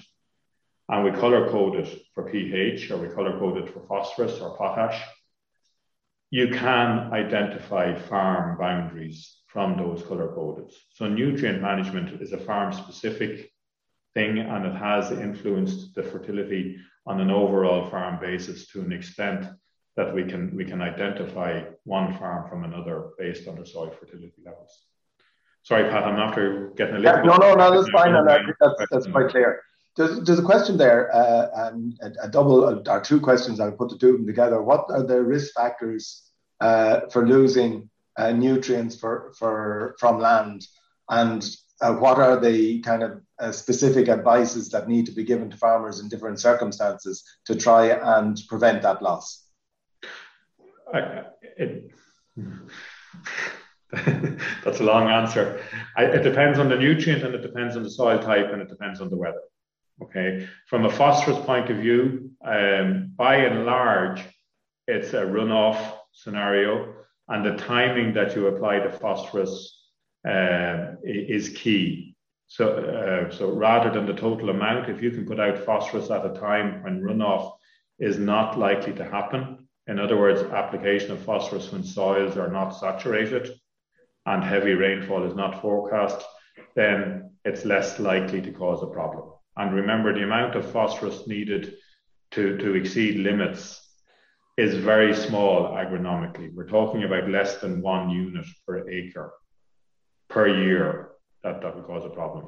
and we color code it for pH or we color code it for phosphorus or potash, you can identify farm boundaries from those color coded. So nutrient management is a farm specific thing and it has influenced the fertility on an overall farm basis to an extent that we can we can identify one farm from another based on their soil fertility levels. Sorry, Pat, I'm after getting a little.
Yeah, no, no, no, that's fine, and that's, that's quite clear. There's, there's a question there, uh, um, a, a, double uh, or two questions. I'll put the two of them together. What are the risk factors uh, for losing uh, nutrients for, for from land, and uh, what are the kind of uh, specific advices that need to be given to farmers in different circumstances to try and prevent that loss?
I, it, that's a long answer. I, it depends on the nutrient and it depends on the soil type and it depends on the weather. Okay. From a phosphorus point of view, um, by and large, it's a runoff scenario, and the timing that you apply the phosphorus uh, is key. So, uh, so rather than the total amount, if you can put out phosphorus at a time when runoff is not likely to happen, in other words, application of phosphorus when soils are not saturated and heavy rainfall is not forecast, then it's less likely to cause a problem. And remember, the amount of phosphorus needed to, to exceed limits is very small agronomically. We're talking about less than one unit per acre per year that, that would cause a problem.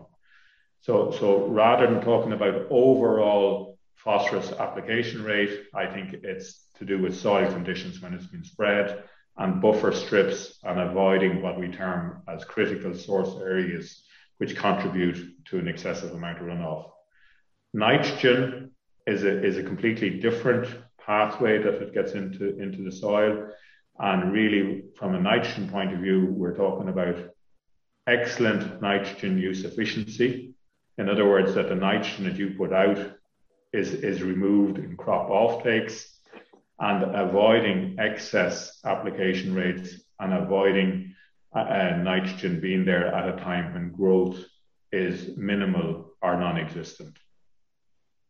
So, so rather than talking about overall phosphorus application rate, I think it's to do with soil conditions when it's been spread and buffer strips and avoiding what we term as critical source areas, which contribute to an excessive amount of runoff. Nitrogen is a, is a completely different pathway that it gets into, into the soil. And really, from a nitrogen point of view, we're talking about excellent nitrogen use efficiency. In other words, that the nitrogen that you put out is, is removed in crop offtakes and avoiding excess application rates and avoiding uh, uh nitrogen being there at a time when growth is minimal or non existent.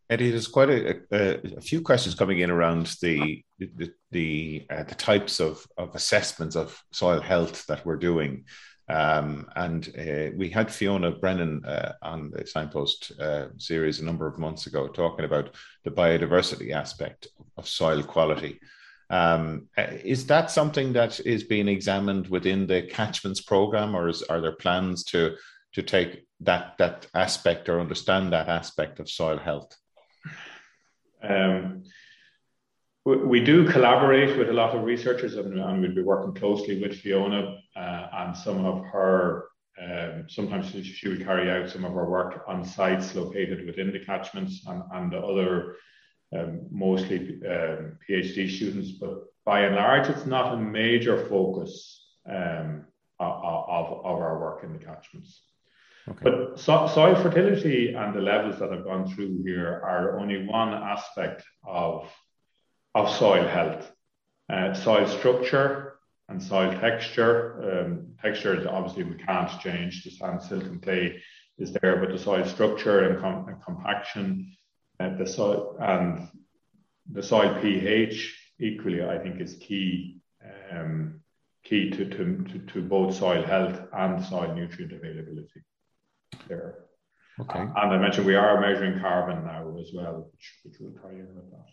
Eddie, there's quite a, a, a, few questions coming in around the the the, uh, the types of, of assessments of soil health that we're doing. Um, and uh, we had Fiona Brennan uh, on the Signpost uh, series a number of months ago talking about the biodiversity aspect of soil quality. Um, uh, is that something that is being examined within the catchments program, or is, are there plans to to take that that aspect or understand that aspect of soil health?
Um, we, do collaborate with a lot of researchers, and, and we'll be working closely with Fiona uh, and some of her. Um, sometimes she will carry out some of her work on sites located within the catchments and, and the other um, mostly um, PhD students, but by and large, it's not a major focus um, of, of, of, our work in the catchments. Okay. But so, soil fertility and the levels that I've gone through here are only one aspect of, of soil health. Uh, soil structure and soil texture. Um, texture is obviously we can't change. The sand, silt, and clay is there, but the soil structure and, com- and compaction, uh, the soil and the soil pH equally, I think, is key. Um, key to, to, to, to both soil health and soil nutrient availability there. Okay. And I mentioned we are measuring carbon now as well, which, which will tie in with that.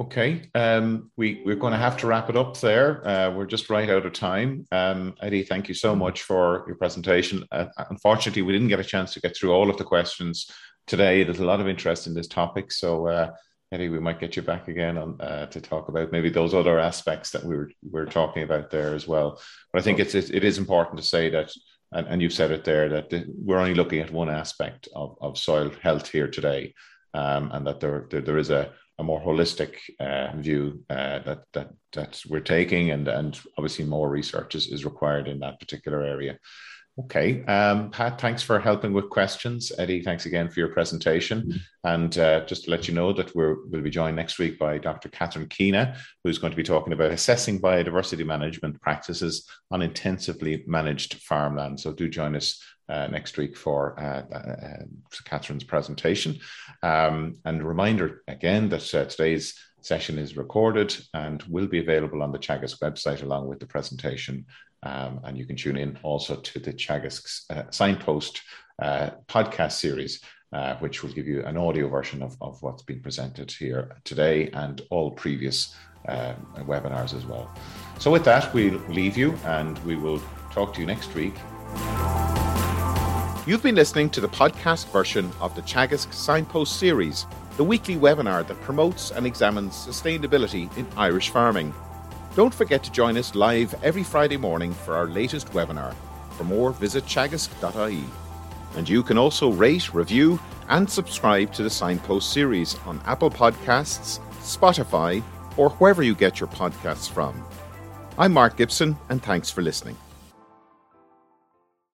Okay, um, we, we're going to have to wrap it up there. Uh, we're just right out of time. Um, Eddie, thank you so much for your presentation. Uh, unfortunately, we didn't get a chance to get through all of the questions today. There's a lot of interest in this topic. So, uh, Eddie, we might get you back again on, uh, to talk about maybe those other aspects that we were, we were talking about there as well. But I think it's, it is important to say that and, and you've said it there that we're only looking at one aspect of, of soil health here today, um, and that there, there, there is a, a more holistic uh, view uh, that that that we're taking, and and obviously more research is, is required in that particular area. Okay. Um, Pat, thanks for helping with questions. Eddie, thanks again for your presentation. Mm-hmm. And uh, just to let you know that we will be joined next week by Dr. Catherine Keena, who's going to be talking about assessing biodiversity management practices on intensively managed farmland. So do join us uh, next week for uh, uh Catherine's presentation. Um, and a reminder again that uh, today's session is recorded and will be available on the Teagasc website along with the presentation um, and you can tune in also to the Teagasc uh, Signpost uh, podcast series, uh, which will give you an audio version of, of what's been presented here today and all previous um, webinars as well. So, with that, we'll leave you and we will talk to you next week.
You've been listening to the podcast version of the Teagasc Signpost series, the weekly webinar that promotes and examines sustainability in Irish farming. Don't forget to join us live every Friday morning for our latest webinar. For more, visit teagasc.ie. And you can also rate, review, and subscribe to the Signpost series on Apple Podcasts, Spotify,
or wherever you get your podcasts from. I'm Mark Gibson, and thanks for listening.